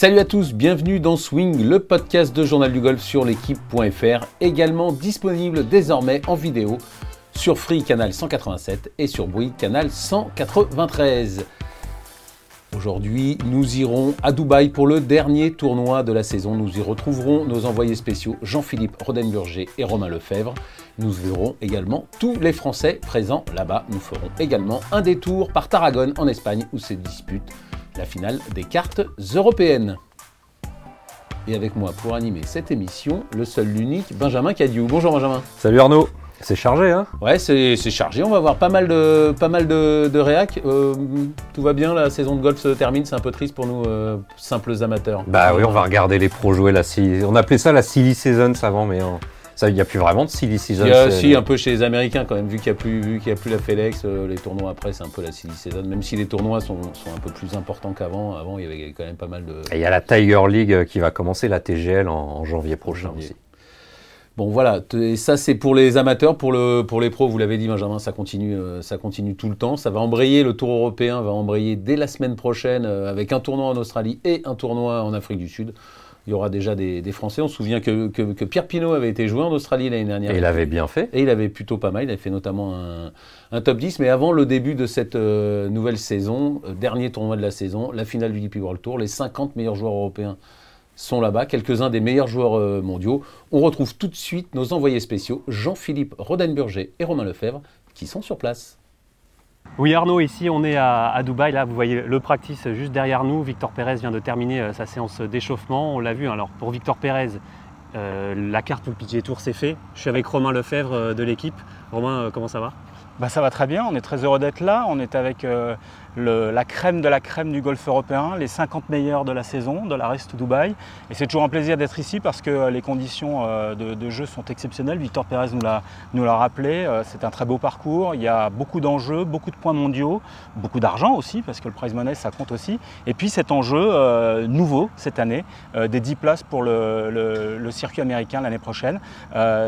Salut à tous, bienvenue dans Swing, le podcast de Journal du Golf sur l'équipe.fr, également disponible désormais en vidéo sur Free Canal 187 et sur Bouygues Canal 193. Aujourd'hui, nous irons à Dubaï pour le dernier tournoi de la saison. Nous y retrouverons nos envoyés spéciaux Jean-Philippe Rodenburger et Romain Lefebvre. Nous verrons également tous les Français présents là-bas. Nous ferons également un détour par Tarragone en Espagne où se dispute la finale des cartes européennes. Et avec moi pour animer cette émission, le seul, l'unique, Benjamin Cadieu. Bonjour Benjamin. Salut Arnaud. C'est chargé, hein? Ouais, c'est chargé. On va avoir pas mal de, pas mal de, de réac. Euh, tout va bien, la saison de golf se termine. C'est un peu triste pour nous, euh, simples amateurs. Bah oui, on va regarder les pros jouer la On appelait ça la silly season avant, mais il n'y a plus vraiment de silly season. Il y a aussi un peu chez les Américains quand même, vu qu'il n'y a, plus, a plus la FedEx, euh, les tournois après, c'est un peu la silly season. Même si les tournois sont, sont un peu plus importants qu'avant. Avant, il y avait quand même pas mal de. Et il y a la Tiger League qui va commencer, la TGL, en, janvier prochain aussi. Bon voilà, et ça c'est pour les amateurs, pour, le, pour les pros, vous l'avez dit Benjamin, ça continue, euh, ça continue tout le temps. Ça va embrayer, le tour européen va embrayer dès la semaine prochaine euh, avec un tournoi en Australie et un tournoi en Afrique du Sud. Il y aura déjà des, Français. On se souvient que, que, Pierre Pinault avait été joué en Australie l'année dernière. Et il avait bien fait. Et il avait plutôt pas mal. Il avait fait notamment un, top 10. Mais avant le début de cette euh, nouvelle saison, dernier tournoi de la saison, la finale du DP World Tour, les 50 meilleurs joueurs européens sont là-bas, quelques-uns des meilleurs joueurs euh, mondiaux. On retrouve tout de suite nos envoyés spéciaux, Jean-Philippe Rodenburger et Romain Lefebvre, qui sont sur place. Oui Arnaud, ici on est à, Dubaï, là vous voyez le practice juste derrière nous. Victor Pérez vient de terminer euh, sa séance d'échauffement, on l'a vu. Alors pour Victor Pérez, euh, la carte pour le PGA Tour c'est fait. Je suis avec Romain Lefebvre de l'équipe. Romain, comment ça va? Bah, Ça va très bien, on est très heureux d'être là. On est avec la crème de la crème du golf européen, les 50 meilleurs de la saison de la Reste Dubaï. Et c'est toujours un plaisir d'être ici parce que les conditions euh, de, jeu sont exceptionnelles. Victor Pérez nous l'a rappelé. Euh, c'est un très beau parcours. Il y a beaucoup d'enjeux, beaucoup de points mondiaux, beaucoup d'argent aussi parce que le prize money ça compte aussi. Et puis cet enjeu euh, nouveau cette année, des 10 places pour le, circuit américain l'année prochaine.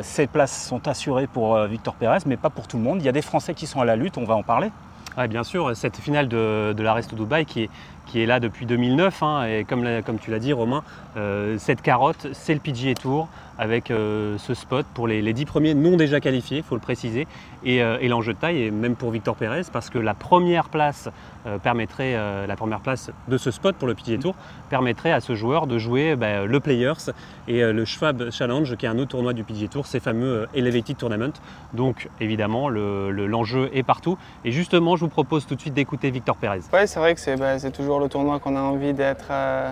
ces places sont assurées pour Victor Pérez, mais pas pour tout le monde. Il y a des Français qui sont à la lutte, on va en parler bien sûr, cette finale de, de la Reste Dubaï qui est, qui est là depuis 2009. Hein, et comme, comme tu l'as dit, Romain, euh, cette carotte, c'est le PGA Tour avec euh, ce spot pour les, les 10 premiers non déjà qualifiés, il faut le préciser, euh, et, l'enjeu de taille, et même pour Victor Pérez, parce que la première place permettrait, la première place de ce spot pour le PGA Tour permettrait à ce joueur de jouer bah, le Players et le Schwab Challenge, qui est un autre tournoi du PGA Tour, ces fameux Elevated Tournament. Donc évidemment, l'enjeu est partout. Et justement, je vous propose tout de suite d'écouter Victor Pérez. Oui, c'est vrai que c'est bah, toujours le tournoi qu'on a envie d'être euh,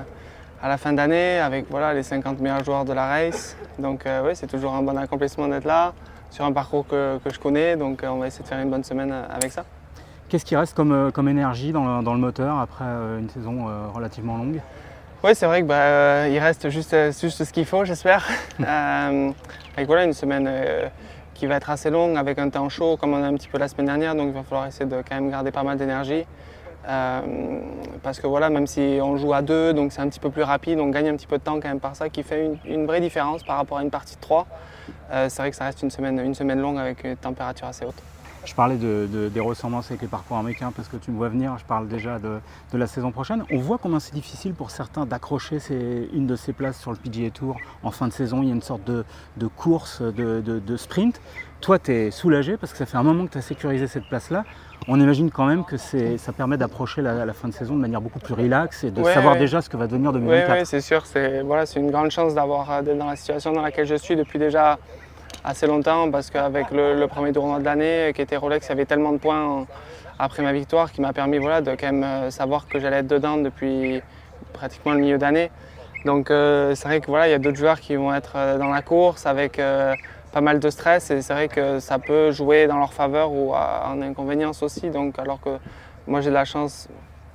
à la fin d'année avec voilà, les 50 meilleurs joueurs de la race. Donc euh, oui, c'est toujours un bon accomplissement d'être là sur un parcours que, je connais. Donc euh, on va essayer de faire une bonne semaine avec ça. Qu'est-ce qui reste comme, comme énergie dans le, dans le, moteur après une saison relativement longue? Oui, c'est vrai qu'il bah, reste juste, juste ce qu'il faut, j'espère. avec voilà, une semaine qui va être assez longue avec un temps chaud comme on a un petit peu la semaine dernière. Donc il va falloir essayer de quand même garder pas mal d'énergie. Euh, parce que voilà, même si on joue à deux, donc c'est un petit peu plus rapide, on gagne un petit peu de temps quand même par ça, qui fait une, vraie différence par rapport à une partie de 3. Euh, c'est vrai que ça reste une semaine, une semaine longue avec une température assez haute. Je parlais de, des ressemblances avec les parcours américains parce que tu me vois venir, je parle déjà de, la saison prochaine. On voit combien c'est difficile pour certains d'accrocher une de ces places sur le PGA Tour en fin de saison. Il y a une sorte de, course, de, sprint. Toi, tu es soulagé parce que ça fait un moment que tu as sécurisé cette place-là. On imagine quand même que ça permet d'approcher la, fin de saison de manière beaucoup plus relaxe et de savoir déjà ce que va devenir 2024. Oui, c'est sûr. C'est voilà, une grande chance d'avoir d'être dans la situation dans laquelle je suis depuis déjà assez longtemps parce qu'avec le, premier tournoi de l'année qui était Rolex, il y avait tellement de points après ma victoire qui m'a permis voilà, de quand même euh, savoir que j'allais être dedans depuis pratiquement le milieu d'année. Donc euh, c'est vrai que voilà, il y a d'autres joueurs qui vont être euh, dans la course avec pas mal de stress et c'est vrai que ça peut jouer dans leur faveur ou en inconvénience aussi. Donc alors que moi j'ai de la chance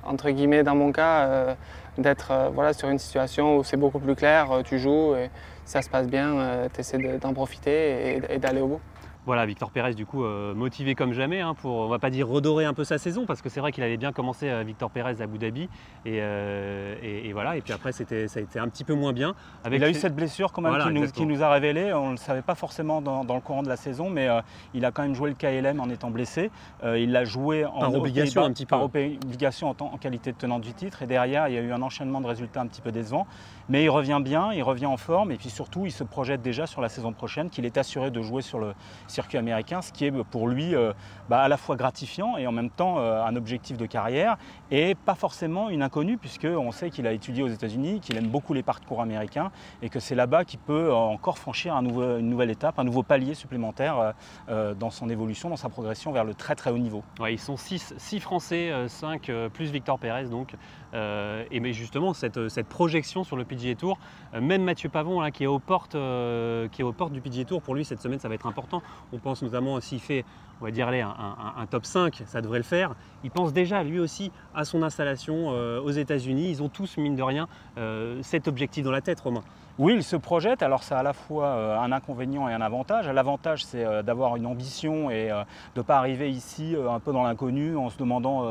entre guillemets dans mon cas d'être voilà, sur une situation où c'est beaucoup plus clair, tu joues et ça se passe bien, tu essaies d'en profiter et, d'aller au bout. Voilà, Victor Pérez, du coup, euh, motivé comme jamais hein, pour, on va pas dire redorer un peu sa saison, parce que c'est vrai qu'il avait bien commencé à Victor Pérez à Abu Dhabi. Et, euh, et- et voilà, et puis après, c'était, ça a été un petit peu moins bien. Avec il a eu cette blessure quand même Voilà, qui, nous, exactement. qui nous a révélé. On ne le savait pas forcément dans, dans le courant de la saison, mais euh, il a quand même joué le KLM en étant blessé. Euh, il l'a joué en Par obligation, un petit peu. Par obligation en, en qualité de tenant du titre. Et derrière, il y a eu un enchaînement de résultats un petit peu décevants. Mais il revient bien, il revient en forme. Et puis surtout, il se projette déjà sur la saison prochaine, qu'il est assuré de jouer sur le circuit américain, ce qui est pour lui euh, bah, à la fois gratifiant et en même temps euh, un objectif de carrière et pas forcément une inconnue puisque on sait qu'il a étudié aux États-Unis, qu'il aime beaucoup les parcours américains et que c'est là-bas qu'il peut euh, encore franchir une nouvelle étape, un nouveau palier supplémentaire euh, euh, dans son évolution, dans sa progression vers le très très haut niveau. Ouais, ils sont 6 Français, 5 plus Victor Pérez. Donc, euh, et mais justement, cette, cette projection sur le PGA Tour, euh, même Mathieu Pavon là, qui, est aux portes, euh, qui est aux portes du PGA Tour, pour lui cette semaine ça va être important. On pense notamment s'il fait, va dire, allez, un, top 5, ça devrait le faire. Il pense déjà lui aussi à son installation euh, aux États-Unis. Ils ont tous, mine de rien, euh, cet objectif dans la tête, Romain. Oui, il se projette. Alors, a à la fois euh, un inconvénient et un avantage. L'avantage, c'est d'avoir une ambition et de ne pas arriver ici un peu dans l'inconnu en se demandant,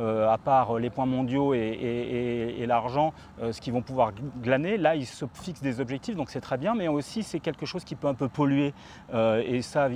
à part les points mondiaux et, l'argent, ce qu'ils vont pouvoir glaner. Là, ils se fixent des objectifs, donc c'est très bien. Mais aussi, c'est quelque chose qui peut un peu polluer. Et ça,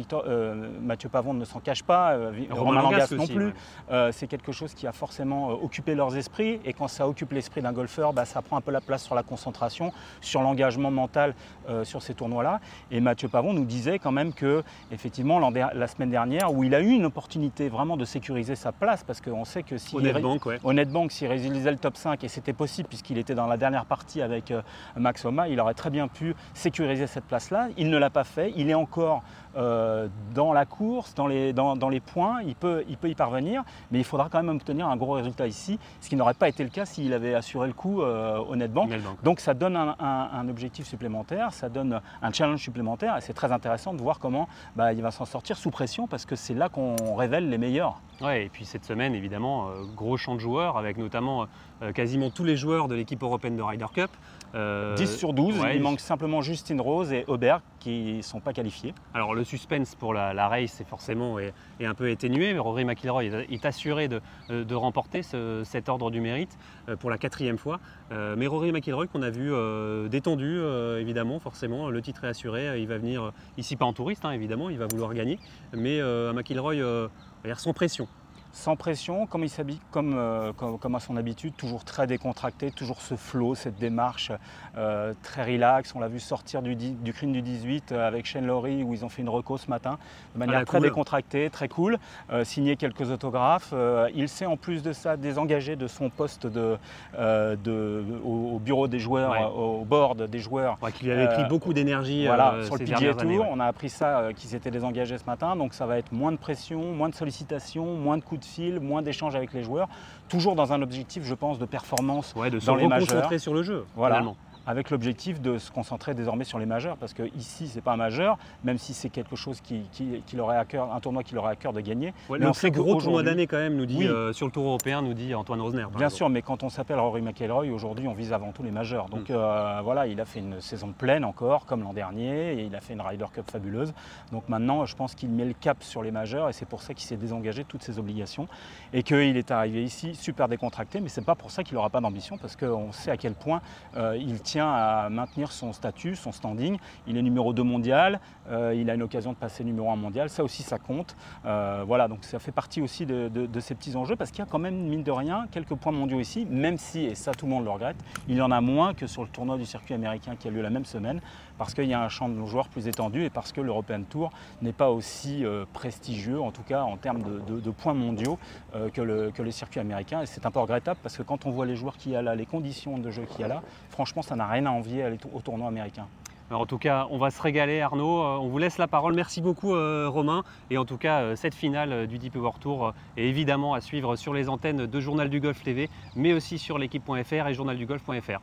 Mathieu Pavon ne s'en cache pas. euh, Romain Langas non aussi, plus. ouais. Euh, c'est quelque chose qui a forcément euh, occupé leurs esprits. Et quand ça occupe l'esprit d'un golfeur, bah, ça prend un peu la place sur la concentration, sur l'engagement mental euh, sur ces tournois-là. Et Mathieu Pavon nous disait quand même que, effectivement, la semaine dernière, où il a eu une opportunité vraiment de sécuriser sa place, parce qu'on sait que si Honnête Bank, ouais. Honnêtement, s'il réalisait le top 5, et c'était possible puisqu'il était dans la dernière partie avec euh, Max Homa, il aurait très bien pu sécuriser cette place-là. Il ne l'a pas fait. Il est encore euh, dans la course, dans les, dans, dans les points. Il peut, il peut y parvenir, mais il faudra quand même obtenir un gros résultat ici, ce qui n'aurait pas été le cas s'il avait assuré le coup euh, honnêtement. Honnête Bank. Donc ça donne un, un- un objectif supplémentaire, ça donne un challenge supplémentaire et c'est très intéressant de voir comment bah, il va s'en sortir sous pression parce que c'est là qu'on révèle les meilleurs. Ouais, et puis cette semaine, évidemment, euh, gros champ de joueurs avec notamment euh, quasiment tous les joueurs de l'équipe européenne de Ryder Cup. Euh, 10 sur 12, ouais, il manque simplement Justine Rose et Aubert qui ne sont pas qualifiés. Alors le suspense pour la, la race est forcément est, est un peu atténué, mais Rory McIlroy est, est assuré de, euh, de remporter ce- cet ordre du mérite euh, pour la quatrième fois. Euh, mais Rory McIlroy qu'on a vu euh, détendu, euh, évidemment, forcément, le titre est assuré, euh, il va venir euh, ici pas en touriste, hein, évidemment, il va vouloir gagner, mais euh, McIlroy, euh, sans pression. Sans pression, comme, il s'habille- comme, euh, comme, comme à son habitude, toujours très décontracté, toujours ce flow, cette démarche euh, très relax. On l'a vu sortir du, du green du 18 euh, avec Shane Lowry où ils ont fait une reco ce matin de manière la très cool. décontractée, très cool. Euh, signé quelques autographes. Il s'est en plus de ça désengagé de son poste de, de- au, au bureau des joueurs, Ouais. au board des joueurs Ouais, qui lui avait pris beaucoup d'énergie voilà, sur le PGA Tour, années, ouais. on a appris ça qu'ils s'étaient désengagés ce matin, donc ça va être moins de pression, moins de sollicitations, moins de coups de fil, moins d'échanges avec les joueurs, toujours dans un objectif, je pense, de performance, Ouais, de se dans les majeurs. sur le jeu, Voilà. finalement. Avec l'objectif de se concentrer désormais sur les majeurs, parce que ici c'est pas un majeur, même si c'est quelque chose qui, qui, qui leur est à cœur, un tournoi qui leur est à cœur de gagner. Ouais, Mais on sait gros tournoi d'année quand même, nous dit Oui. euh, sur le Tour européen, nous dit Antoine Rosner. Bien exemple. sûr, mais quand on s'appelle Rory McIlroy, aujourd'hui on vise avant tout les majeurs. Donc euh, voilà, il a fait une saison pleine encore, comme l'an dernier, et il a fait une Ryder Cup fabuleuse. Donc maintenant, je pense qu'il met le cap sur les majeurs, et c'est pour ça qu'il s'est désengagé de toutes ses obligations, et qu'il est arrivé ici super décontracté, mais c'est pas pour ça qu'il n'aura pas d'ambition, parce qu'on sait à quel point euh, il tient à maintenir son statut, son standing. Il est numéro 2 mondial, euh, il a une occasion de passer numéro 1 mondial, ça aussi ça compte. Euh, voilà, donc ça fait partie aussi de, ces petits enjeux parce qu'il y a quand même, mine de rien, quelques points mondiaux ici, même si, et ça tout le monde le regrette, il y en a moins que sur le tournoi du circuit américain qui a lieu la même semaine parce qu'il y a un champ de joueurs plus étendu et parce que l'European Tour n'est pas aussi euh, prestigieux, en tout cas en termes de, points mondiaux, euh, que, le, que le circuit américain. Et c'est un peu regrettable parce que quand on voit les joueurs qu'il y a là, les conditions de jeu qu'il y a là, franchement, ça n'a rien à envier les- au tournoi américain. En tout cas, on va se régaler, Arnaud. Euh, On vous laisse la parole. Merci beaucoup, Romain. Et en tout cas, cette finale du Deep Power Tour est évidemment à suivre sur les antennes de Journal du Golf TV, mais aussi sur l'équipe.fr et journaldugolf.fr.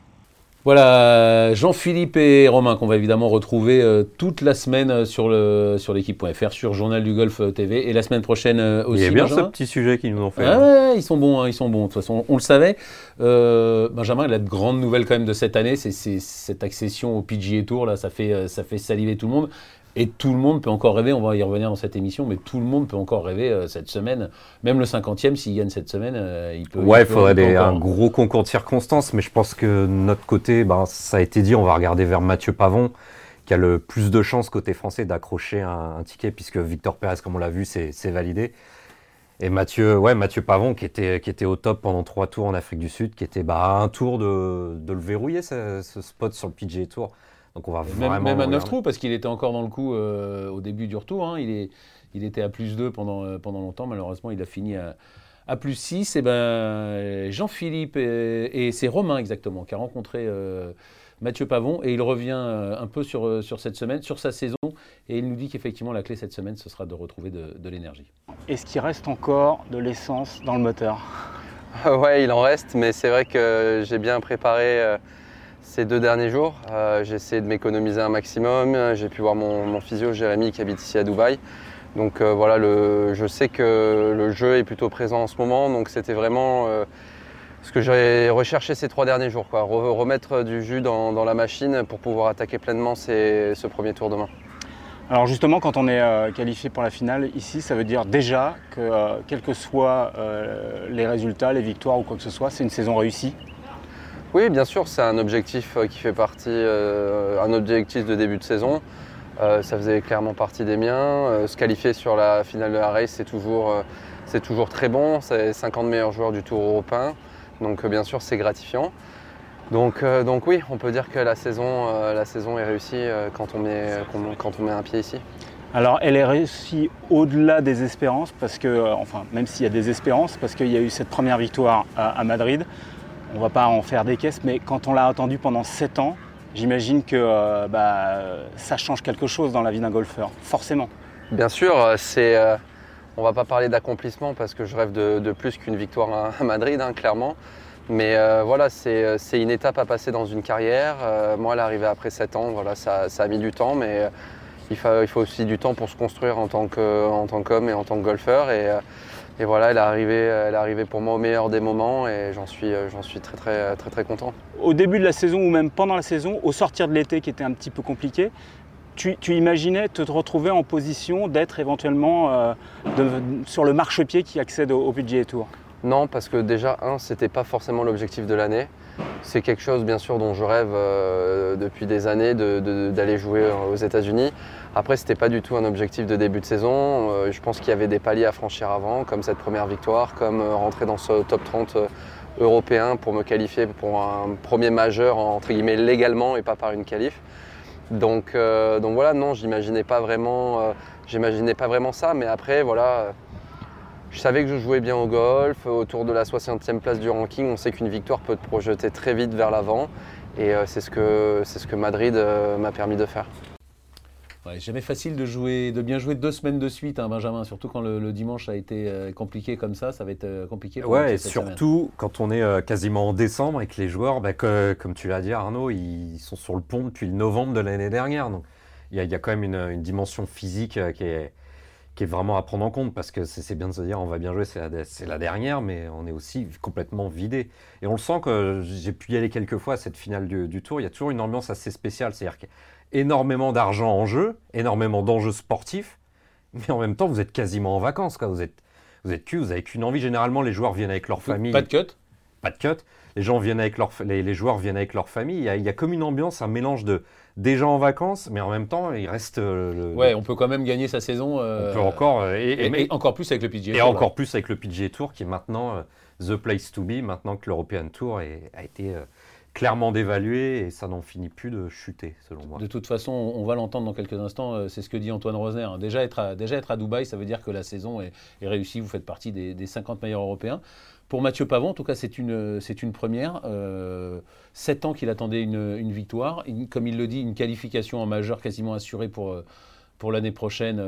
Voilà, Jean-Philippe et Romain qu'on va évidemment retrouver euh, toute la semaine euh, sur le sur l'équipe.fr, sur Journal du Golf euh, TV et la semaine prochaine euh, aussi. Il y a bien ce petit sujet qu'ils nous ont fait. Hein. ouais, ils sont bons, hein, ils sont bons. De toute façon, on le savait. Euh, Benjamin, il a de grandes nouvelles quand même de cette année. C'est cette accession au PGA Tour là, ça fait ça fait saliver tout le monde. Et tout le monde peut encore rêver, on va y revenir dans cette émission, mais tout le monde peut encore rêver euh, cette semaine. Même le 50e, s'il gagne cette semaine, euh, il peut. Ouais, il peut- faudrait il peut des- encore. un gros concours de circonstances, mais je pense que de notre côté, ben, ça a été dit, on va regarder vers Mathieu Pavon, qui a le plus de chances côté français d'accrocher un, un ticket, puisque Victor Pérez, comme on l'a vu, c'est c'est validé. Et Mathieu, ouais, Mathieu Pavon, qui était, qui était au top pendant trois tours en Afrique du Sud, qui était bah, à un tour de, de le verrouiller, ce, ce spot sur le PGA Tour. Donc on va Même, vraiment. même à 9 regarder. trous, parce qu'il était encore dans le coup euh, au début du retour. hein. Il, est, il était à plus 2 pendant, euh, pendant longtemps. Malheureusement, il a fini à, à plus 6. Et ben, euh, Jean-Philippe, et, et c'est Romain exactement, qui a rencontré euh, Mathieu Pavon. Et il revient un peu sur, sur cette semaine, sur sa saison. Et il nous dit qu'effectivement, la clé cette semaine, ce sera de retrouver de, de l'énergie. Est-ce qu'il reste encore de l'essence dans le moteur? Ouais, il en reste, mais c'est vrai que j'ai bien préparé euh, ces deux derniers jours. Euh, j'ai essayé de m'économiser un maximum. J'ai pu voir mon, mon physio Jérémy qui habite ici à Dubaï. Donc euh, voilà, je sais que le jeu est plutôt présent en ce moment, donc c'était vraiment euh, ce que j'ai recherché ces trois derniers jours. Quoi. Re- remettre du jus dans, la machine pour pouvoir attaquer pleinement ce premier tour demain. Alors justement, quand on est qualifié pour la finale ici, ça veut dire déjà que quels que soient les résultats, les victoires ou quoi que ce soit, c'est une saison réussie. Oui, bien sûr, c'est un objectif euh, qui fait partie, euh, un objectif de début de saison. Euh, ça faisait clairement partie des miens. Se qualifier sur la finale de la race, c'est toujours, toujours très bon. C'est 50 meilleurs joueurs du Tour européen. Donc bien sûr, c'est gratifiant. Donc, donc oui, on peut dire que la saison, la saison est réussie quand, on met, quand- on met un pied ici. Alors elle est réussie au-delà des espérances, parce que, enfin, même s'il y a des espérances, parce qu'il y a eu cette première victoire à Madrid. On va pas en faire des caisses, mais quand on l'a attendu pendant 7 ans, j'imagine que euh, bah, ça change quelque chose dans la vie d'un golfeur, forcément. Bien sûr, euh, c'est, euh, on va pas parler d'accomplissement parce que je rêve de, plus qu'une victoire à, Madrid, hein, clairement. Mais euh, voilà, c'est, une étape à passer dans une carrière. Moi, l'arrivée après 7 ans, voilà, ça, a mis du temps, mais il, faut, aussi du temps pour se construire en tant, qu'homme et en tant que golfeur. Et voilà, elle est, arrivée, elle est arrivée pour moi au meilleur des moments et j'en suis, euh, j'en suis très, très, très, très content. Au début de la saison ou même pendant la saison, au sortir de l'été qui était un petit peu compliqué, tu, tu imaginais te retrouver en position d'être éventuellement euh, de- sur le marchepied qui accède au, au PGA Tour Non, parce que déjà, un, c'était pas forcément l'objectif de l'année. C'est quelque chose, bien sûr, dont je rêve euh, depuis des années de- de- d'aller jouer aux États-Unis. Après, c'était pas du tout un objectif de début de saison. Euh, je pense qu'il y avait des paliers à franchir avant, comme cette première victoire, comme euh, rentrer dans ce top 30 euh, européen pour me qualifier pour un premier majeur, entre guillemets, légalement et pas par une qualif. Donc, donc voilà, non, j'imaginais pas vraiment, pas vraiment ça. Mais après, voilà. je savais que je jouais bien au golf, autour de la 60e place du ranking, on sait qu'une victoire peut te projeter très vite vers l'avant et c'est ce que, Madrid m'a permis de faire. Ouais, jamais facile de jouer, de bien jouer deux semaines de suite, hein, Benjamin. Surtout quand le, le dimanche a été euh, compliqué comme ça, ça va être euh, compliqué. pour Ouais, et semaine. surtout quand on est euh, quasiment en décembre et que les joueurs, bah, que- comme tu l'as dit Arnaud, ils sont sur le pont depuis le novembre de l'année dernière. Donc il y, a- il y a quand même une, une dimension physique qui est, qui est vraiment à prendre en compte parce que c'est bien de se dire on va bien jouer, c'est la, dernière, mais on est aussi complètement vidé. Et on le sent que j'ai pu y aller quelques fois à cette finale du, du tour, il y a toujours une ambiance assez spéciale. C'est-à-dire qu'il énormément d'argent en jeu, énormément d'enjeux sportifs, mais en même temps vous êtes quasiment en vacances. Quoi. Vous êtes vous êtes cul, vous avez qu'une envie. Généralement, les joueurs viennent avec leur famille. Pas de cut? Pas de cut. Les gens viennent avec leur, les, les joueurs viennent avec leur famille. Il y, a, il y a comme une ambiance, un mélange de des gens en vacances, mais en même temps, il reste. euh, le- Ouais, on peut quand même gagner sa saison. euh, on peut encore euh, et, Et, et- et encore plus avec le PGA. et Tour, là. encore plus avec le PGA Tour qui est maintenant euh, the place to be. Maintenant que l'European Tour est- a été euh, clairement dévalué et ça n'en finit plus de chuter, selon moi. De toute façon, on va l'entendre dans quelques instants. euh, C'est ce que dit Antoine Rosner. Déjà être, à, déjà être à Dubaï, ça veut dire que la saison est, réussie. Vous faites partie des, des 50 meilleurs européens. Pour Mathieu Pavon, en tout cas, c'est une, c'est une première. Euh, sept ans qu'il attendait une, une victoire. Comme il le dit, une qualification en majeur quasiment assurée pour, euh, pour l'année prochaine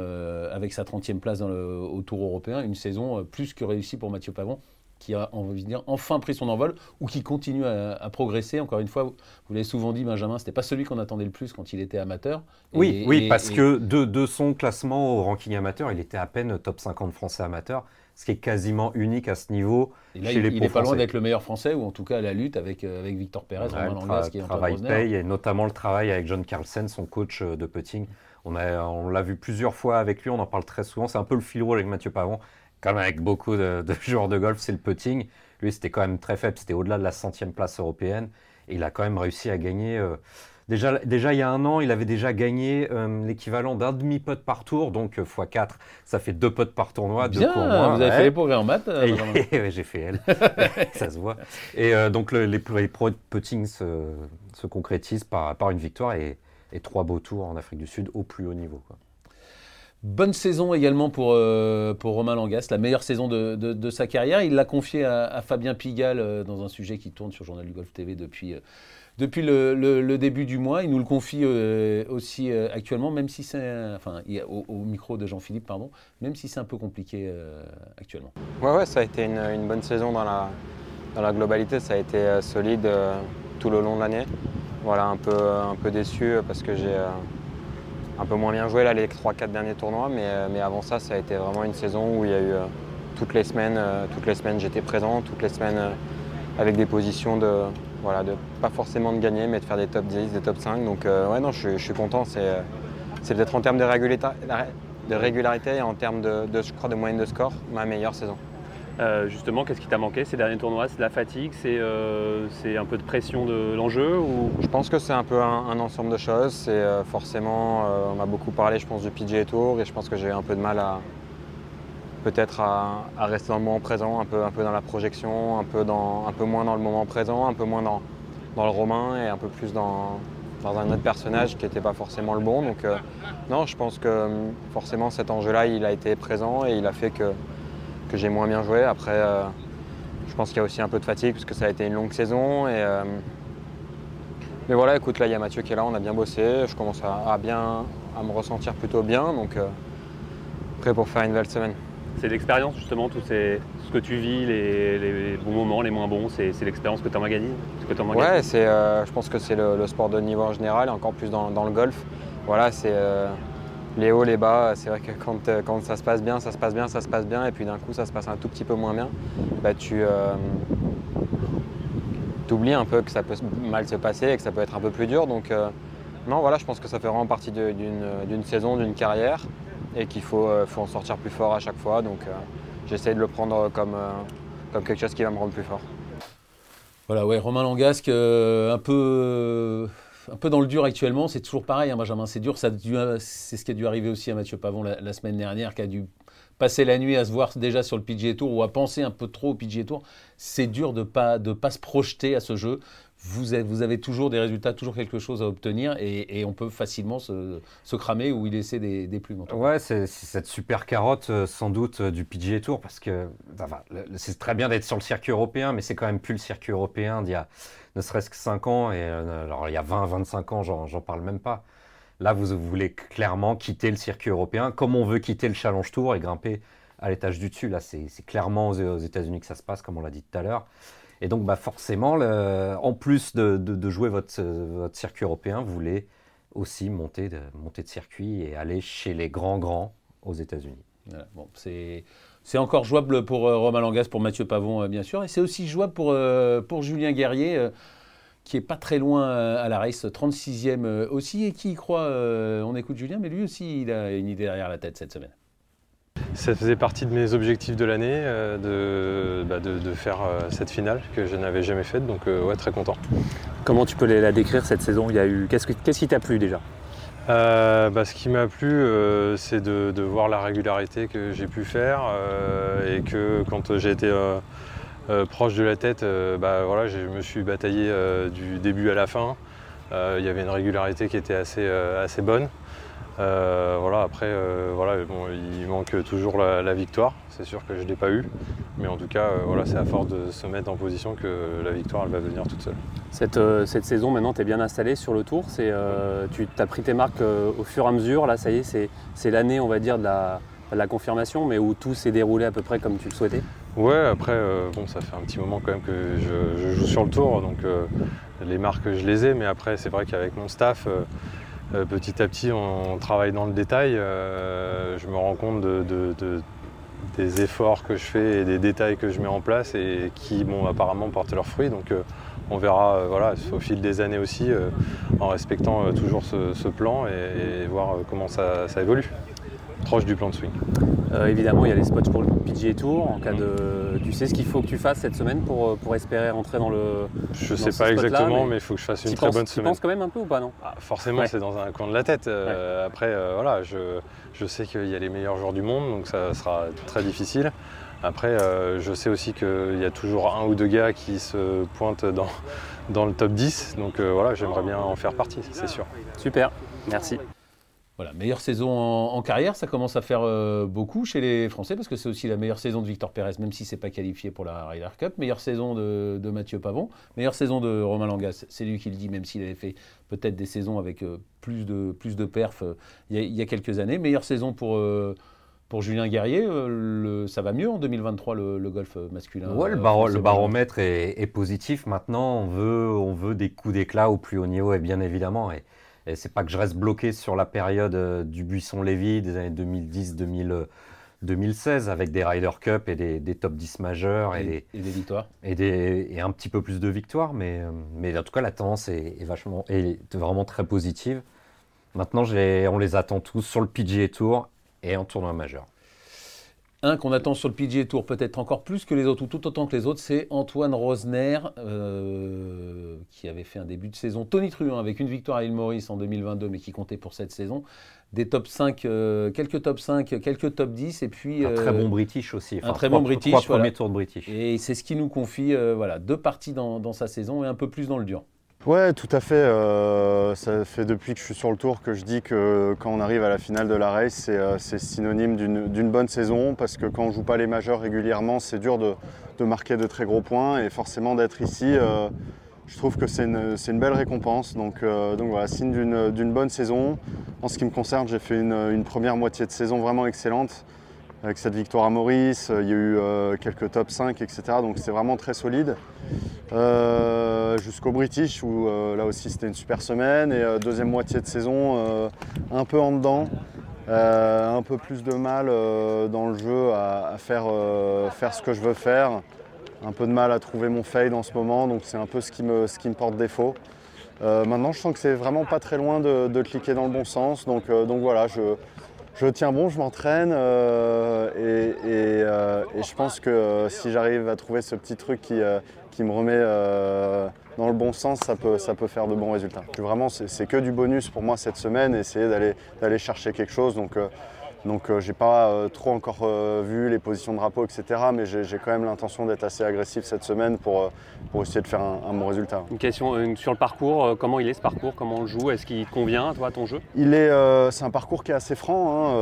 avec sa 30e place au Tour européen. Une saison plus que réussie pour Mathieu Pavon qui a dire, enfin pris son envol ou qui continue à, à progresser. Encore une fois, vous, vous l'avez souvent dit, Benjamin, c'était pas celui qu'on attendait le plus quand il était amateur. Oui, Et- oui, et- parce que de, de son classement au ranking amateur, il était à peine top 50 français amateur. ce qui est quasiment unique à ce niveau. Et là, chez il, les il est pas loin d'être le meilleur français, ou en tout cas à la lutte avec, euh, avec Victor Pérez, Ouais, Romain Langas, qui est travail paye, et notamment le travail avec John Carlsen, son coach euh, de putting. On l'a vu plusieurs fois avec lui, on en parle très souvent. C'est un peu le fil rouge avec Mathieu Pavon. Comme avec beaucoup de, de joueurs de golf, c'est le putting. Lui, c'était quand même très faible. C'était au-delà de la centième place européenne. Et il a quand même réussi à gagner. euh, Déjà, déjà, il y a un an, il avait déjà gagné euh, l'équivalent d'un demi-putt par tour, donc euh, x4, ça fait deux putts par tournoi, deux Bien, en moins, vous avez ouais. fait les progrès en maths, euh, ouais, j'ai fait elle, ça se voit. Et euh, donc le- les, les pros de putting se, se concrétisent par, par une victoire et, et trois beaux tours en Afrique du Sud au plus haut niveau. quoi. Bonne saison également pour, euh, pour Romain Langas, la meilleure saison de, de- sa carrière. Il l'a confié à, Fabien Pigalle euh, dans un sujet qui tourne sur Journal du Golf TV depuis, euh, depuis le, début du mois. Il nous le confie aussi actuellement, même si c'est, enfin, au, micro de Jean-Philippe, pardon, même si c'est un peu compliqué actuellement. Ouais, ouais, ça a été une, une bonne saison dans la, dans la globalité. Ça a été solide tout le long de l'année. Voilà, un peu, un peu déçu parce que j'ai un peu moins bien joué là, les 3-4 derniers tournois. Mais, euh, mais avant ça, ça a été vraiment une saison où il y a eu euh, toutes les semaines, euh, toutes les semaines j'étais présent, toutes les semaines avec des positions de, voilà, pas forcément de gagner, mais de faire des top 10, des top 5. Donc ouais, non, je, suis- content. C'est, peut-être en termes de régularité, et en termes de, de moyenne de score, ma meilleure saison. Euh, justement, qu'est-ce qui t'a manqué ces derniers tournois? C'est de la fatigue C'est euh, un peu de pression de l'enjeu. Je pense que c'est un peu un, ensemble de choses. C'est euh, forcément, on m'a beaucoup parlé, je pense, du PGA Tour et je pense que j'ai un peu de mal à peut-être à, rester dans le moment présent, un peu, dans la projection, un peu, moins dans le moment présent, un peu moins dans, le romain et un peu plus dans, dans un autre personnage qui n'était pas forcément le bon. Donc non, je pense que forcément cet enjeu-là, il a été présent et il a fait que, que j'ai moins bien joué. Après, euh, je pense qu'il y a aussi un peu de fatigue parce que ça a été une longue saison et euh, mais voilà, écoute, là, il y a Mathieu qui est là, on a bien bossé. Je commence à, à bien, à me ressentir plutôt bien, donc euh, prêt pour faire une belle semaine. C'est l'expérience justement, tout ces- ce que tu vis, les, les bons moments, les moins bons, c'est l'expérience que tu emmagasines ce que t'emmagasines Ouais, c'est, je pense que c'est le, le sport de niveau en général, et encore plus dans, dans le golf. Voilà, c'est les hauts, les bas. C'est vrai que quand, euh, quand ça se passe bien, ça se passe bien, ça se passe bien, et puis d'un coup, ça se passe un tout petit peu moins bien. Bah, tu oublies un peu que ça peut mal se passer et que ça peut être un peu plus dur. Donc, euh, non, voilà, je pense que ça fait vraiment partie d'une saison, d'une carrière, et qu'il faut, euh, en sortir plus fort à chaque fois. Donc, euh, j'essaie de le prendre comme, euh, comme quelque chose qui va me rendre plus fort. Voilà, ouais, Romain Langasque, euh, un peu, euh, un peu dans le dur actuellement. C'est toujours pareil, hein, Benjamin, c'est dur. C'est ce qui a dû arriver aussi à Mathieu Pavon la, la semaine dernière, qui a dû passer la nuit à se voir déjà sur le PGA Tour ou à penser un peu trop au PGA Tour. C'est dur de pas de pas se projeter à ce jeu. Vous avez, toujours des résultats, toujours quelque chose à obtenir, et, on peut facilement se, cramer ou y laisser des, plumes. en. Ouais, c'est cette super carotte euh, sans doute euh, du PGA Tour parce que c'est très bien d'être sur le circuit européen, mais c'est quand même plus le circuit européen d'il y a ne serait-ce que 5 ans. Et euh, alors il y a 20, 25 ans, j'en parle même pas. Là, vous, voulez clairement quitter le circuit européen comme on veut quitter le Challenge Tour et grimper à l'étage du dessus. Là, c'est clairement aux États-Unis que ça se passe, comme on l'a dit tout à l'heure. Et donc, bah, forcément, en plus de, jouer votre, votre circuit européen, vous voulez aussi monter de, monter de circuit et aller chez les grands grands aux États-Unis. Bon, c'est c'est encore jouable pour euh, Romain Langas, pour Mathieu Pavon, euh, bien sûr. Et c'est aussi jouable pour, euh, pour Julien Guerrier, euh, qui est pas très loin à la race, 36e euh, aussi, et qui y croit. on écoute Julien, mais lui aussi, il a une idée derrière la tête cette semaine. Ça faisait partie de mes objectifs de l'année, euh, de, bah, de- de faire euh, cette finale que je n'avais jamais faite, donc euh, ouais, très content. Comment tu peux la décrire cette saison? Il y a eu Qu'est-ce que- qu'est-ce qui t'a plu déjà? Bah, ce qui m'a plu, c'est de, de voir la régularité que j'ai pu faire et que quand j'ai été proche de la tête, bah, voilà, je me suis bataillé du début à la fin. Il y avait une régularité qui était assez, assez bonne. Euh, voilà, après, euh, voilà, bon, il manque toujours la, la victoire. C'est sûr que je ne l'ai pas eu. Mais en tout cas, euh, voilà, c'est à force de se mettre en position que la victoire elle va venir toute seule. cette, cette saison, maintenant, tu es bien installé sur le tour. C'est, tu as pris tes marques au fur et à mesure. Là, ça y est, c'est, c'est l'année, on va dire, de la, de la confirmation, mais où tout s'est déroulé à peu près comme tu le souhaitais. Ouais, après, euh, bon, ça fait un petit moment quand même que je, je joue sur le tour, donc euh, les marques, je les ai, mais après, c'est vrai qu'avec mon staff, euh, euh, petit à petit, on, travaille dans le détail. euh, je me rends compte de, de- de- des efforts que je fais et des détails que je mets en place et qui, bon, apparemment, portent leurs fruits. Donc, on verra voilà, au fil des années aussi, en respectant toujours ce, plan et, voir comment ça évolue proche du plan de swing. Euh, évidemment, il y a les spots pour le PGA Tour. En cas de, tu sais ce qu'il faut que tu fasses cette semaine pour, euh, pour espérer rentrer dans le. Je ne sais pas exactement, mais il faut que je fasse une très bonne semaine. Tu penses quand même un peu ou pas non? Ah, Forcément, c'est dans un coin de la tête. Euh, après, voilà, je, je sais qu'il y a les meilleurs joueurs du monde, donc ça sera très difficile. Après, je sais aussi qu'il y a toujours un ou deux gars qui se pointent dans, dans le top 10. Donc voilà, j'aimerais bien en faire partie, c'est sûr. Super, merci. Voilà, meilleure saison en, carrière, ça commence à faire euh, beaucoup chez les Français parce que c'est aussi la meilleure saison de Victor Pérez, même si c'est pas qualifié pour la Ryder Cup. Meilleure saison de, Mathieu Pavon, meilleure saison de Romain Langas. C'est lui qui le dit, même s'il avait fait peut-être des saisons avec euh, plus de plus de perfs euh, il, y a, quelques années. Meilleure saison pour pour Julien Guerrier, ça va mieux en 2023 le, golf masculin. Ouais, le, baromètre est, est, positif. Maintenant, on veut on veut des coups d'éclat au plus haut niveau, et bien évidemment. Et, et c'est pas que je reste bloqué sur la période euh, du Buisson-Lévy des années 2010-2016 avec des Ryder Cup et des, top 10 majeurs et, des, victoires. Et, des, et, un petit peu plus de victoires. Mais, euh, mais en tout cas, la tendance est, vachement, est vraiment très positive. Maintenant, on les attend tous sur le PGA Tour et en tournoi majeur. Un qu'on attend sur le PGA Tour peut-être encore plus que les autres, ou tout autant que les autres, c'est Antoine Rosner, euh, qui avait fait un début de saison Tony Truant avec une victoire à île Maurice en 2022, mais qui comptait pour cette saison. Des top 5, euh, quelques top 5, quelques top 10, et puis... un très euh, bon British aussi. un très bon British. Trois premiers tours de British. Et c'est ce qui nous confie voilà, deux parties dans, dans sa saison et un peu plus dans le dur. Ouais, tout à fait. Euh, ça fait depuis que je suis sur le tour que je dis que quand on arrive à la finale de la race, c'est euh, synonyme d'une bonne saison parce que quand on ne joue pas les majeurs régulièrement, c'est dur de, marquer de très gros points et forcément d'être ici, euh, je trouve que c'est une, belle récompense. Donc, donc voilà, signe d'une bonne saison. En ce qui me concerne, j'ai fait une, première moitié de saison vraiment excellente avec cette victoire à Maurice. Il y a eu quelques top 5, etc. Donc c'est vraiment très solide. Euh, jusqu'au British où euh, là aussi c'était une super semaine et euh, deuxième moitié de saison un peu en dedans. un peu plus de mal dans le jeu à, faire, faire ce que je veux faire. Un peu de mal à trouver mon fade en ce moment, donc c'est un peu ce qui me, ce qui me porte défaut. maintenant, je sens que c'est vraiment pas très loin de, cliquer dans le bon sens. Donc, donc voilà, je, je tiens bon, je m'entraîne et, et, je pense que si j'arrive à trouver ce petit truc qui, me remet euh, dans le bon sens, ça peut, faire de bons résultats. Vraiment, c'est que du bonus pour moi cette semaine, essayer d'aller chercher quelque chose. Donc, euh, donc euh, j'ai pas euh, trop encore euh, vu les positions de drapeau, etc. Mais j'ai quand même l'intention d'être assez agressif cette semaine pour, pour essayer de faire un, bon résultat. Une question sur le parcours, comment il est ce parcours Comment on le joue Est-ce qu'il convient toi, à ton jeu? Il est, C'est un parcours qui est assez franc. Hein.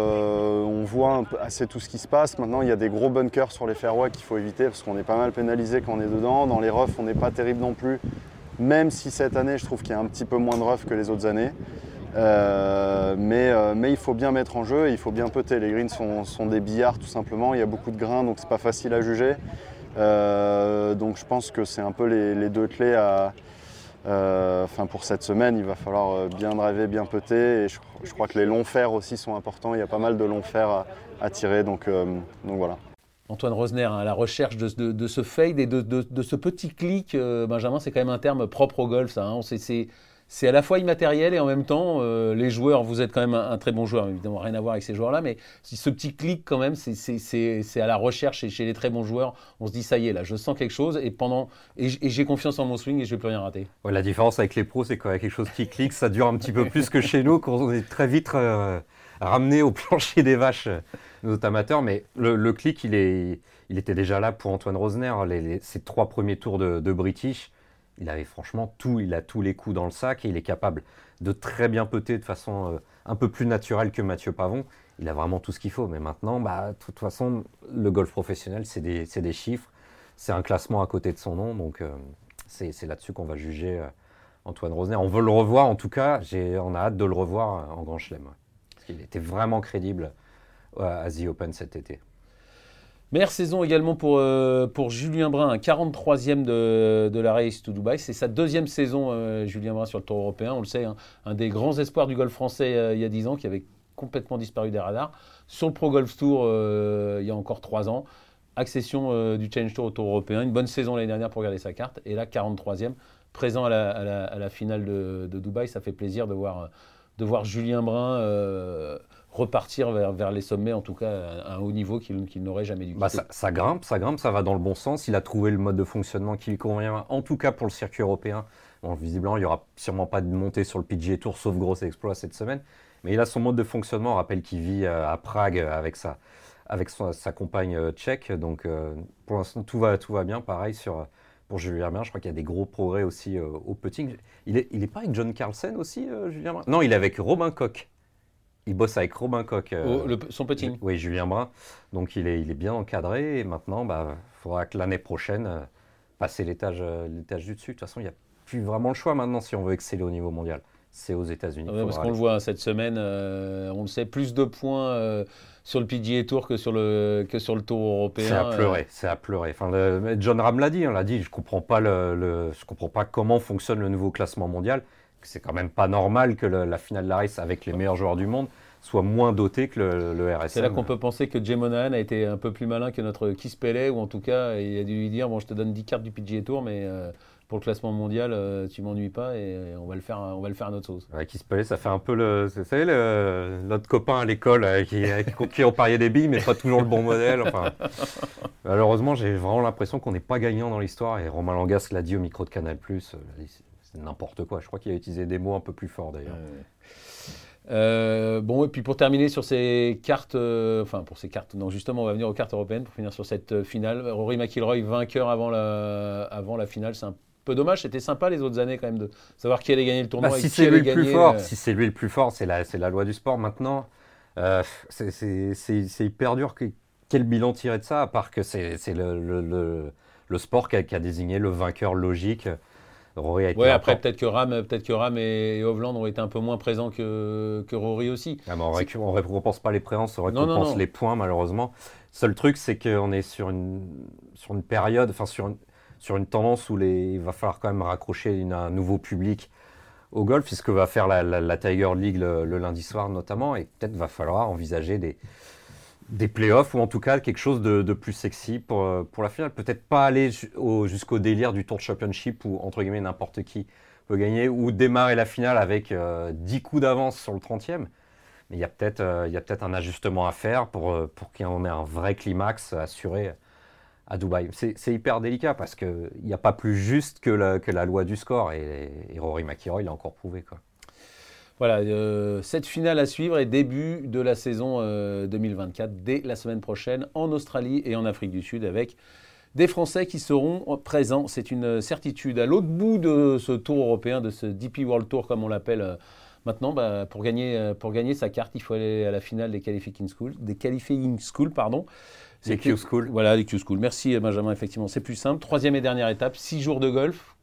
on voit assez tout ce qui se passe. Maintenant, il y a des gros bunkers sur les fairways qu'il faut éviter parce qu'on est pas mal pénalisé quand on est dedans. Dans les roughs, on n'est pas terrible non plus. Même si cette année, je trouve qu'il y a un petit peu moins de roughs que les autres années. Euh, mais, euh, mais, il faut bien mettre en jeu et il faut bien peter. Les greens sont, des billards tout simplement, il y a beaucoup de grains donc c'est pas facile à juger. Euh, donc je pense que c'est un peu les, deux clés enfin pour cette semaine. Il va falloir bien driver, bien peter et je, crois que les longs fers aussi sont importants. Il y a pas mal de longs fers à, tirer donc, voilà. Antoine Rosner, hein, à la recherche de, ce fade et de, ce petit clic, Benjamin, c'est quand même un terme propre au golf. Ça, hein. c'est c'est à la fois immatériel et en même temps, euh, les joueurs, vous êtes quand même un, très bon joueur, évidemment, rien à voir avec ces joueurs-là, mais ce petit clic quand même, c'est à la recherche et chez les très bons joueurs, on se dit ça y est, là, je sens quelque chose et pendant et j'ai confiance en mon swing et je vais plus rien rater. la différence avec les pros, c'est qu'il y a quelque chose qui clique, ça dure un petit peu plus que chez nous, quand on est très vite euh, ramené au plancher des vaches, nos amateurs, mais le, clic, il, est, il était déjà là pour Antoine Rosner, les, ces trois premiers tours de British il avait franchement tout, il a tous les coups dans le sac et il est capable de très bien peter de façon euh, un peu plus naturelle que Mathieu Pavon. Il a vraiment tout ce qu'il faut. Mais maintenant, bah, de toute façon, le golf professionnel, c'est des, chiffres, c'est un classement à côté de son nom. Donc, euh, c'est là-dessus qu'on va juger euh, Antoine Rosner. On veut le revoir, en tout cas, on a hâte de le revoir en Grand Chelem. Parce qu'il était vraiment crédible à The Open cet été. Meilleure saison également pour, euh, Julien Brun, 43e de, la Race to Dubaï. C'est sa deuxième saison, euh, Julien Brun, sur le Tour européen. On le sait, hein. un des grands espoirs du golf français euh, il y a 10 ans, qui avait complètement disparu des radars. Sur le Pro Golf Tour, il y a encore trois ans, accession du Challenge Tour au Tour européen, une bonne saison l'année dernière pour garder sa carte, et là 43e, présent à la, finale de, de Dubaï, ça fait plaisir de voir, Julien Brun repartir vers, vers les sommets, en tout cas à un haut niveau qu'il n'aurait jamais dû Bah, ça, ça grimpe, ça grimpe, ça va dans le bon sens. Il a trouvé le mode de fonctionnement qui lui convient, en tout cas pour le circuit européen. Bon, visiblement, il n'y aura sûrement pas de montée sur le PGA Tour, sauf gros exploit cette semaine. Mais il a son mode de fonctionnement. On rappelle qu'il vit euh, à Prague avec sa, avec son- sa compagne euh, tchèque. Donc, euh, pour l'instant, tout va, tout va bien. Pareil sur, pour Julien Brun. Je crois qu'il y a des gros progrès aussi euh, au putting. Il est, il est pas avec John Carlsen aussi, euh, Julien Brun Non, il est avec Robin Koch. Il bosse avec Robin Koch. euh, Oh, le- son putting. oui, Julien Brun. Donc il est, il est bien encadré et maintenant, il faudra que l'année prochaine, euh, passer l'étage euh, l'étage du dessus. De toute façon, il n'y a plus vraiment le choix maintenant si on veut exceller au niveau mondial. C'est aux États-Unis. Ouais, parce qu'on le voit hein, cette semaine, euh, on le sait, plus de points sur le PGA Tour que sur le, que sur le Tour européen. C'est à pleurer, c'est à pleurer. Enfin, le- John Ram l'a dit, on l'a dit. Je comprends pas le, le- je comprends pas comment fonctionne le nouveau classement mondial. C'est quand même pas normal que le- la finale de la race avec les meilleurs joueurs du monde soit moins dotée que le, le RSM. C'est là qu'on peut penser que Jay Monahan a été un peu plus malin que notre Pellet, ou en tout cas, il a dû lui dire Bon, je te donne 10 cartes du PGA Tour, mais euh, pour le classement mondial, euh, tu m'ennuies pas et euh, on va le faire, on va le faire à notre sauce. Ouais, pelait, ça fait un peu le, vous savez, le- notre copain à l'école qui, qui, qui ont parié des billes, mais pas toujours le bon modèle. Enfin, malheureusement, j'ai vraiment l'impression qu'on n'est pas gagnant dans l'histoire. Et Romain Langas l'a dit au micro de Canal+, n'importe quoi. Je crois qu'il a utilisé des mots un peu plus forts d'ailleurs. Euh, bon, et puis pour terminer sur ces cartes, euh, enfin pour ces cartes, non, justement, on va venir aux cartes européennes pour finir sur cette euh, finale. Rory McIlroy, vainqueur avant la, avant la finale, c'est un peu dommage. C'était sympa les autres années quand même de savoir qui allait gagner le tournoi. Bah, et si c'est lui le plus fort, si c'est lui le plus fort, c'est la, c'est la loi du sport maintenant. Euh, c'est- c'est c'est- c'est hyper dur. Que, quel bilan tirer de ça, à part que c'est le, le, le- le sport qui a, qui a désigné le vainqueur logique. Rory a été Ouais, après peut-être que Ram, peut-être que Ram et, et Hovland ont été un peu moins présents que, que Rory aussi. Ah, mais on on récompense pas les présences, on Non, non, récompense non. les points malheureusement. Seul truc, c'est qu'on est sur une, sur une période, enfin sur une, sur une tendance où les, il va falloir quand même raccrocher une- un nouveau public au golf, c'est ce que va faire la, la- la Tiger League le, le lundi soir notamment, et peut-être va falloir envisager des, des playoffs ou en tout cas quelque chose de, plus sexy pour, euh, pour la finale. Peut-être pas aller ju- au- jusqu'au délire du Tour Championship où entre guillemets n'importe qui peut gagner ou démarrer la finale avec euh, 10 coups d'avance sur le 30e. Mais il y a peut-être euh, il y a peut-être un ajustement à faire pour, euh, pour en ait un vrai climax assuré à Dubaï. C'est hyper délicat parce qu'il n'y a pas plus juste que la, que la loi du score et, et Rory McIlroy l'a encore prouvé. Quoi. Voilà, euh, cette finale à suivre est début de la saison euh, 2024, dès la semaine prochaine, en Australie et en Afrique du Sud, avec des Français qui seront présents. C'est une certitude. À l'autre bout de ce tour européen, de ce DP World Tour, comme on l'appelle euh, maintenant, bah, pour, gagner, euh, pour gagner sa carte, il faut aller à la finale des Qualifying School. Des qualifying school pardon. Les Q School. Voilà, les Q-School. Merci Benjamin, effectivement, c'est plus simple. Troisième et dernière étape, six jours de golf.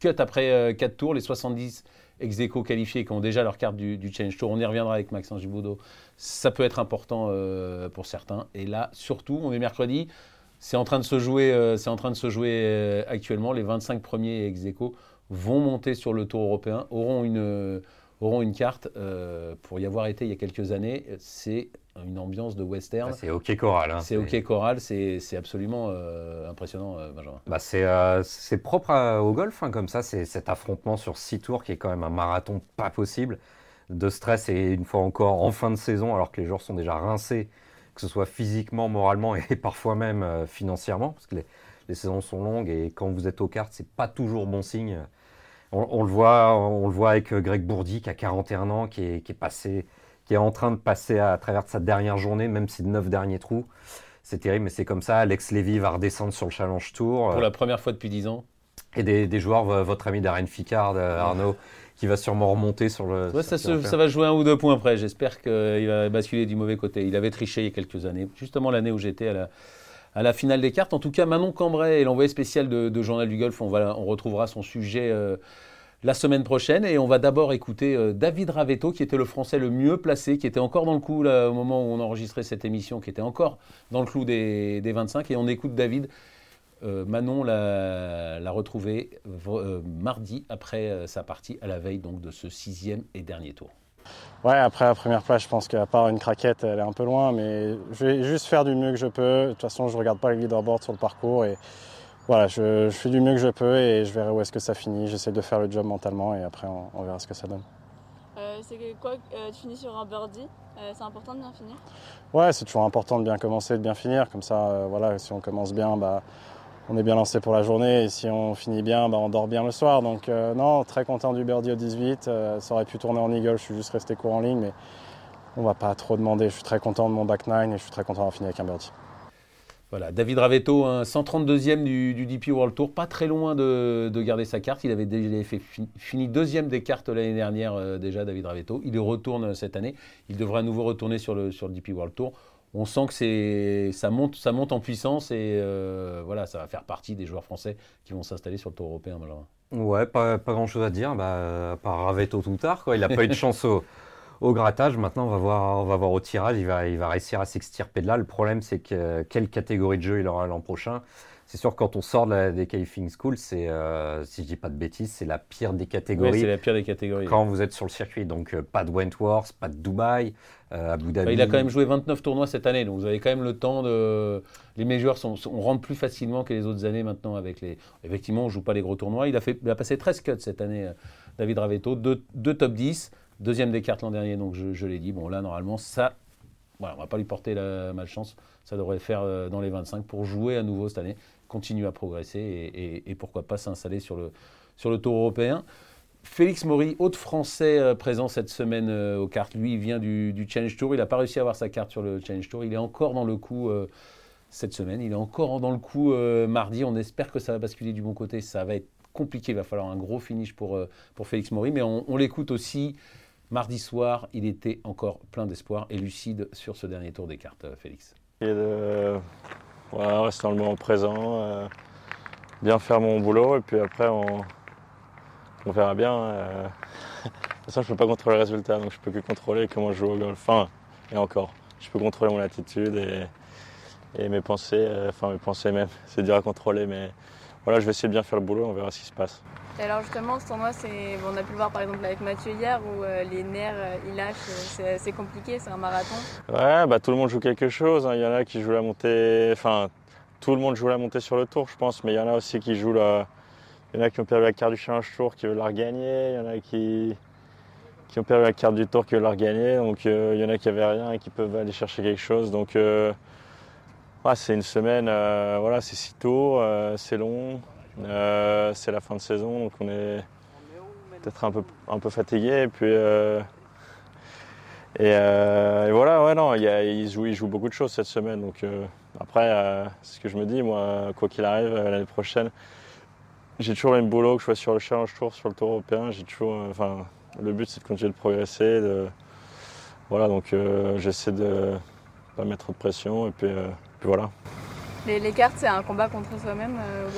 Cut après euh, quatre tours, les 70 ex aequo qualifiés qui ont déjà leur carte du, du Change Tour. On y reviendra avec Maxence Gibaudot. Ça peut être important euh, pour certains. Et là, surtout, on est mercredi. C'est en train de se jouer, euh, en train de se jouer euh, actuellement. Les 25 premiers ex aequo vont monter sur le Tour européen, auront une, auront une carte. euh, pour y avoir été il y a quelques années, c'est une ambiance de western. C'est OK Choral. hein. C'est OK Choral, c'est absolument euh, impressionnant, euh, Benjamin. Bah, c'est propre à- au golf, hein, comme ça, c'est cet affrontement sur six tours qui est quand même un marathon pas possible, de stress et une fois encore en fin de saison, alors que les joueurs sont déjà rincés, que ce soit physiquement, moralement et parfois même financièrement, parce que les, les saisons sont longues et quand vous êtes aux cartes, c'est pas toujours bon signe. On, on le voit, on le voit avec euh, Greg Bourdi qui a 41 ans, qui est, qui est passé, qui est en train de passer à, travers de sa dernière journée, même ses neuf derniers trous. C'est terrible, mais c'est comme ça. Alex Lévy va redescendre sur le Challenge Tour. Pour la première fois depuis 10 ans. Et des, des joueurs, votre ami Darren Ficard, euh, Arnaud, qui va sûrement remonter sur le. Ouais, ça, sur le se- ça va jouer un ou deux points près. J'espère qu'il va basculer du mauvais côté. Il avait triché il y a quelques années, justement l'année où j'étais à la, à la finale des cartes. En tout cas, Manon Cambrai est l'envoyé spécial de, Journal du Golf. On, retrouvera son sujet euh, la semaine prochaine. Et on va d'abord écouter euh, David Ravetto, qui était le Français le mieux placé, qui était encore dans le coup au moment où on enregistrait cette émission, qui était encore dans le clou des, des 25. Et on écoute David. Euh, Manon l'a retrouvé mardi après sa partie à la veille donc de ce sixième et dernier tour. Ouais, après la première place, je pense qu'à part une craquette, elle est un peu loin, mais je vais juste faire du mieux que je peux. De toute façon, je ne regarde pas le leaderboard sur le parcours et voilà, je, fais du mieux que je peux et je verrai où est-ce que ça finit. J'essaie de faire le job mentalement et après on, verra ce que ça donne. Euh, c'est quoi euh, Tu finis sur un birdie euh, C'est important de bien finir? Ouais, c'est toujours important de bien commencer, de bien finir. Comme ça, voilà, si on commence bien, bah, on est bien lancé pour la journée et si on finit bien, bah, on dort bien le soir. Donc euh, non, très content du birdie au 18. Euh, ça aurait pu tourner en eagle, je suis juste resté court en ligne, mais on va pas trop demander. Je suis très content de mon back nine et je suis très content d'avoir fini avec un birdie. Voilà, David Ravetto, 132e du, DP World Tour, pas très loin de, garder sa carte. Il avait déjà fait, fini deuxième des cartes l'année dernière euh, déjà, David Ravetto. Il retourne cette année. Il devrait à nouveau retourner sur le, sur le DP World Tour on sent que ça monte, en puissance et euh, voilà, ça va faire partie des joueurs français qui vont s'installer sur le Tour européen. Ouais, pas, grand chose à dire, bah, à part Ravetto tout tard. Il n'a pas eu de chance au, grattage. Maintenant, on va voir, on va voir au tirage. Il va, il va réussir à s'extirper de là. Le problème, c'est que quelle catégorie de jeu il aura l'an prochain c'est sûr quand on sort des qualifying schools, c'est, euh, si je dis pas de bêtises, c'est la pire des catégories. c'est la pire des catégories. Quand vous êtes sur le circuit, donc euh, pas de Wentworth, pas de Dubaï, euh, Abu Dhabi. il a quand même joué 29 tournois cette année, donc vous avez quand même le temps de. Les majors sont, on rentre plus facilement que les autres années maintenant avec les. Effectivement, on joue pas les gros tournois. Il a fait, il a passé 13 cuts cette année, David Ravetto, deux, top 10, deuxième des cartes l'an dernier, donc je, l'ai dit. Bon là, normalement, ça, voilà, on va pas lui porter la malchance. Ça devrait faire dans les 25 pour jouer à nouveau cette année continue à progresser et, pourquoi pas s'installer sur le, sur le tour européen. Félix Maury, autre Français euh, présent cette semaine euh, aux cartes, lui il vient du, Challenge Tour, il n'a pas réussi à avoir sa carte sur le Challenge Tour, il est encore dans le coup euh, cette semaine, il est encore dans le coup mardi, on espère que ça va basculer du bon côté, ça va être compliqué, il va falloir un gros finish pour, pour Félix Maury, mais on, l'écoute aussi. Mardi soir, il était encore plein d'espoir et lucide sur ce dernier tour des cartes, Félix. Voilà, rester dans le moment présent, euh, bien faire mon boulot et puis après on, verra bien. Euh. de toute façon, je peux pas contrôler le résultat, donc je peux que contrôler comment je joue au golf. Enfin, et encore, je peux contrôler mon attitude et, mes pensées, euh, enfin mes pensées même, c'est dur à contrôler, mais voilà, je vais essayer de bien faire le boulot, on verra ce qui se passe. Et alors justement, ce tournoi, on a pu le voir par exemple avec Mathieu hier, où euh, les nerfs, euh, ils lâchent, euh, c'est compliqué, c'est un marathon. Ouais, bah, tout le monde joue quelque chose. Hein. Il y en a qui jouent la montée, enfin, tout le monde joue la montée sur le tour, je pense, mais il y en a aussi qui jouent la... Il y en a qui ont perdu la carte du Challenge Tour, qui veulent la regagner. Il y en a qui, qui ont perdu la carte du Tour, qui veulent la regagner. Donc il y en a qui n'avaient rien et qui peuvent aller chercher quelque chose. Donc c'est une semaine, voilà, c'est si tôt, c'est long. Euh, c'est la fin de saison, donc on est peut-être un peu, fatigué. Et puis, euh, euh, et, voilà, ouais, non, il, joue, beaucoup de choses cette semaine. Donc après, c'est ce que je me dis, moi, quoi qu'il arrive, l'année prochaine, j'ai toujours le même boulot, que je sois sur le Challenge Tour, sur le Tour européen. J'ai toujours, enfin, le but c'est de continuer de progresser. Voilà, donc j'essaie de ne pas mettre de pression et puis, puis voilà. Les, cartes, c'est un combat contre soi-même au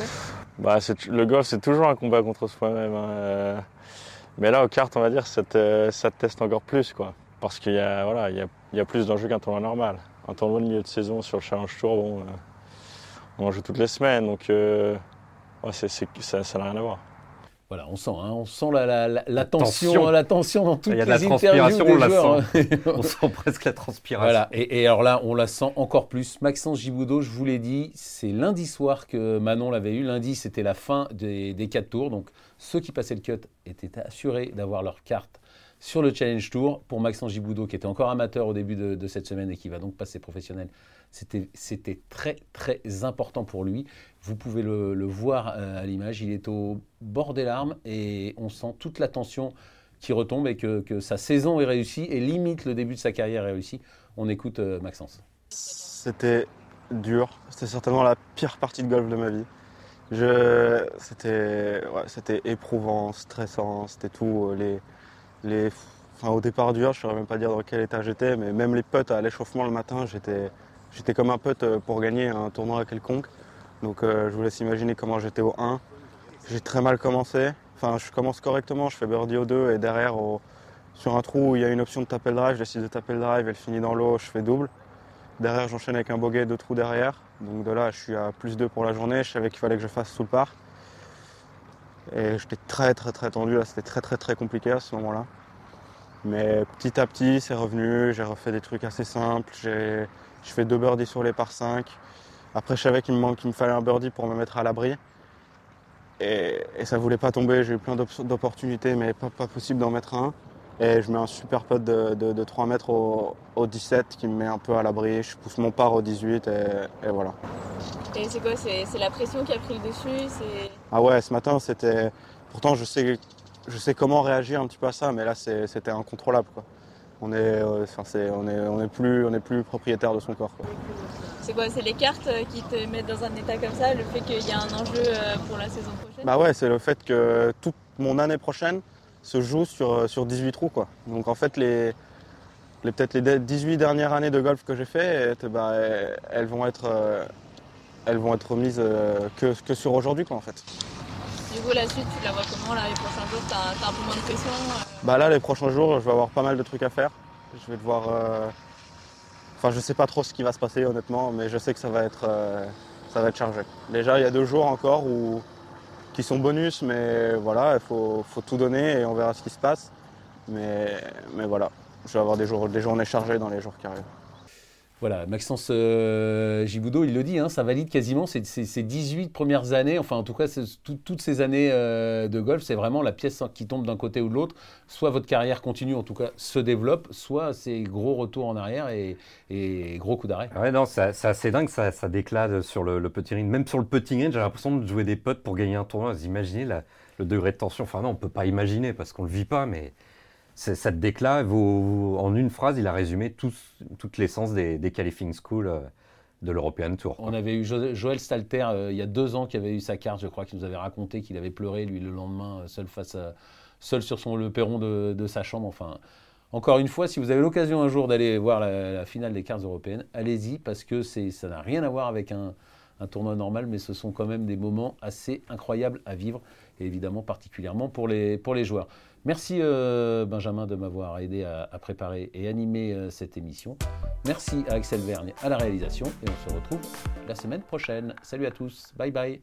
bah, le golf, c'est toujours un combat contre soi-même. Hein, euh. Mais là, aux cartes, on va dire, ça te, ça teste encore plus. Quoi. Parce qu'il y, a, voilà, il y, a, plus d'enjeux qu'un tournoi normal. Un tournoi de milieu de saison sur le Challenge Tour, bon, euh, on en joue toutes les semaines. Donc, euh, ça n'a rien à voir. Voilà, on sent, hein, on sent la, la, tension, la tension dans toutes les interviews des on la joueurs. Sent. on sent presque la transpiration. Voilà, et, alors là, on la sent encore plus. Maxence Giboudot, je vous l'ai dit, c'est lundi soir que Manon l'avait eu. Lundi, c'était la fin des, des quatre tours. Donc, ceux qui passaient le cut étaient assurés d'avoir leur carte sur le Challenge Tour. Pour Maxence Giboudot, qui était encore amateur au début de, cette semaine et qui va donc passer professionnel, c'était très très important pour lui. Vous pouvez le, voir euh, à l'image, il est au bord des larmes et on sent toute la tension qui retombe et que, sa saison est réussie et limite le début de sa carrière est réussi. On écoute euh, Maxence. C'était dur, c'était certainement la pire partie de golf de ma vie. C'était éprouvant, stressant, c'était tout. Les, au départ dur, je ne saurais même pas dire dans quel état j'étais, mais même les potes à l'échauffement le matin, j'étais comme un pote euh, pour gagner un tournoi quelconque. Donc euh, je vous laisse imaginer comment j'étais au 1. J'ai très mal commencé. Enfin, je commence correctement, je fais birdie au 2 et derrière, sur un trou où il y a une option de taper le drive, je décide de taper le drive, elle finit dans l'eau, je fais double. Derrière, j'enchaîne avec un bogey, deux trous derrière. Donc de là, je suis à plus 2 pour la journée. Je savais qu'il fallait que je fasse sous le par. Et j'étais très très très tendu, là c'était très très très compliqué à ce moment-là. Mais petit à petit, c'est revenu. J'ai refait des trucs assez simples. J'ai je fais deux birdies sur les par 5. Après, je savais qu'il me, me fallait un birdie pour me mettre à l'abri. Et, et, ça voulait pas tomber. J'ai eu plein d'opportunités, mais pas, possible d'en mettre un. Et je mets un super putt de, de, 3 mètres au, 17 qui me met un peu à l'abri. Je pousse mon par au 18 et, et voilà. Et c'est quoi C'est la pression qui a pris le dessus Ah ouais, ce matin c'était. Pourtant je sais, je sais comment réagir un petit peu à ça, mais là c'était incontrôlable. Quoi. On est, euh, on est, on est plus, on est plus propriétaire de son corps. C'est quoi C'est les cartes euh, qui te mettent dans un état comme ça, le fait qu'il y a un enjeu euh, pour la saison prochaine? Bah ouais, c'est le fait que toute mon année prochaine, se joue sur, sur 18 trous. Quoi. Donc en fait, les, les peut-être les 18 dernières années de golf que j'ai fait, bah, elles, vont être, elles vont être remises euh, que, que sur aujourd'hui. Quoi, en fait. Du coup, la suite, tu la vois comment là, Les prochains jours, tu as, un peu moins de pression bah Là, les prochains jours, je vais avoir pas mal de trucs à faire. Je vais devoir. Enfin, je sais pas trop ce qui va se passer, honnêtement, mais je sais que ça va être, ça va être chargé. Déjà, il y a deux jours encore où qui sont bonus, mais voilà, il faut, faut, tout donner et on verra ce qui se passe. Mais, mais voilà, je vais avoir des, jours, des journées chargées dans les jours qui arrivent. Voilà, Maxence euh, Giboudo, il le dit, hein, ça valide quasiment ces, 18 premières années, enfin en tout cas toutes ces années euh, de golf, c'est vraiment la pièce qui tombe d'un côté ou de l'autre. Soit votre carrière continue, en tout cas se développe, soit c'est gros retour en arrière et, gros coup d'arrêt. Ouais, non, c'est assez dingue, ça, ça déclate sur le, le putting Même sur le putting range, j'ai l'impression de jouer des potes pour gagner un tournoi. Imaginez le degré de tension Enfin non, on ne peut pas imaginer parce qu'on ne le vit pas, mais cette déclat, en une phrase, il a résumé toute l'essence des, qualifying schools euh, de l'European Tour. On avait eu Joël Stalter euh, il y a deux ans qui avait eu sa carte, je crois, qui nous avait raconté qu'il avait pleuré lui le lendemain, euh, seul sur son, le perron de, sa chambre. Enfin, encore une fois, si vous avez l'occasion un jour d'aller voir la, finale des cartes européennes, allez-y parce que ça n'a rien à voir avec un, tournoi normal, mais ce sont quand même des moments assez incroyables à vivre et évidemment particulièrement pour les joueurs. Merci euh, Benjamin de m'avoir aidé à, préparer et animer euh, cette émission. Merci à Axel Vergne à la réalisation et on se retrouve la semaine prochaine. Salut à tous, bye bye.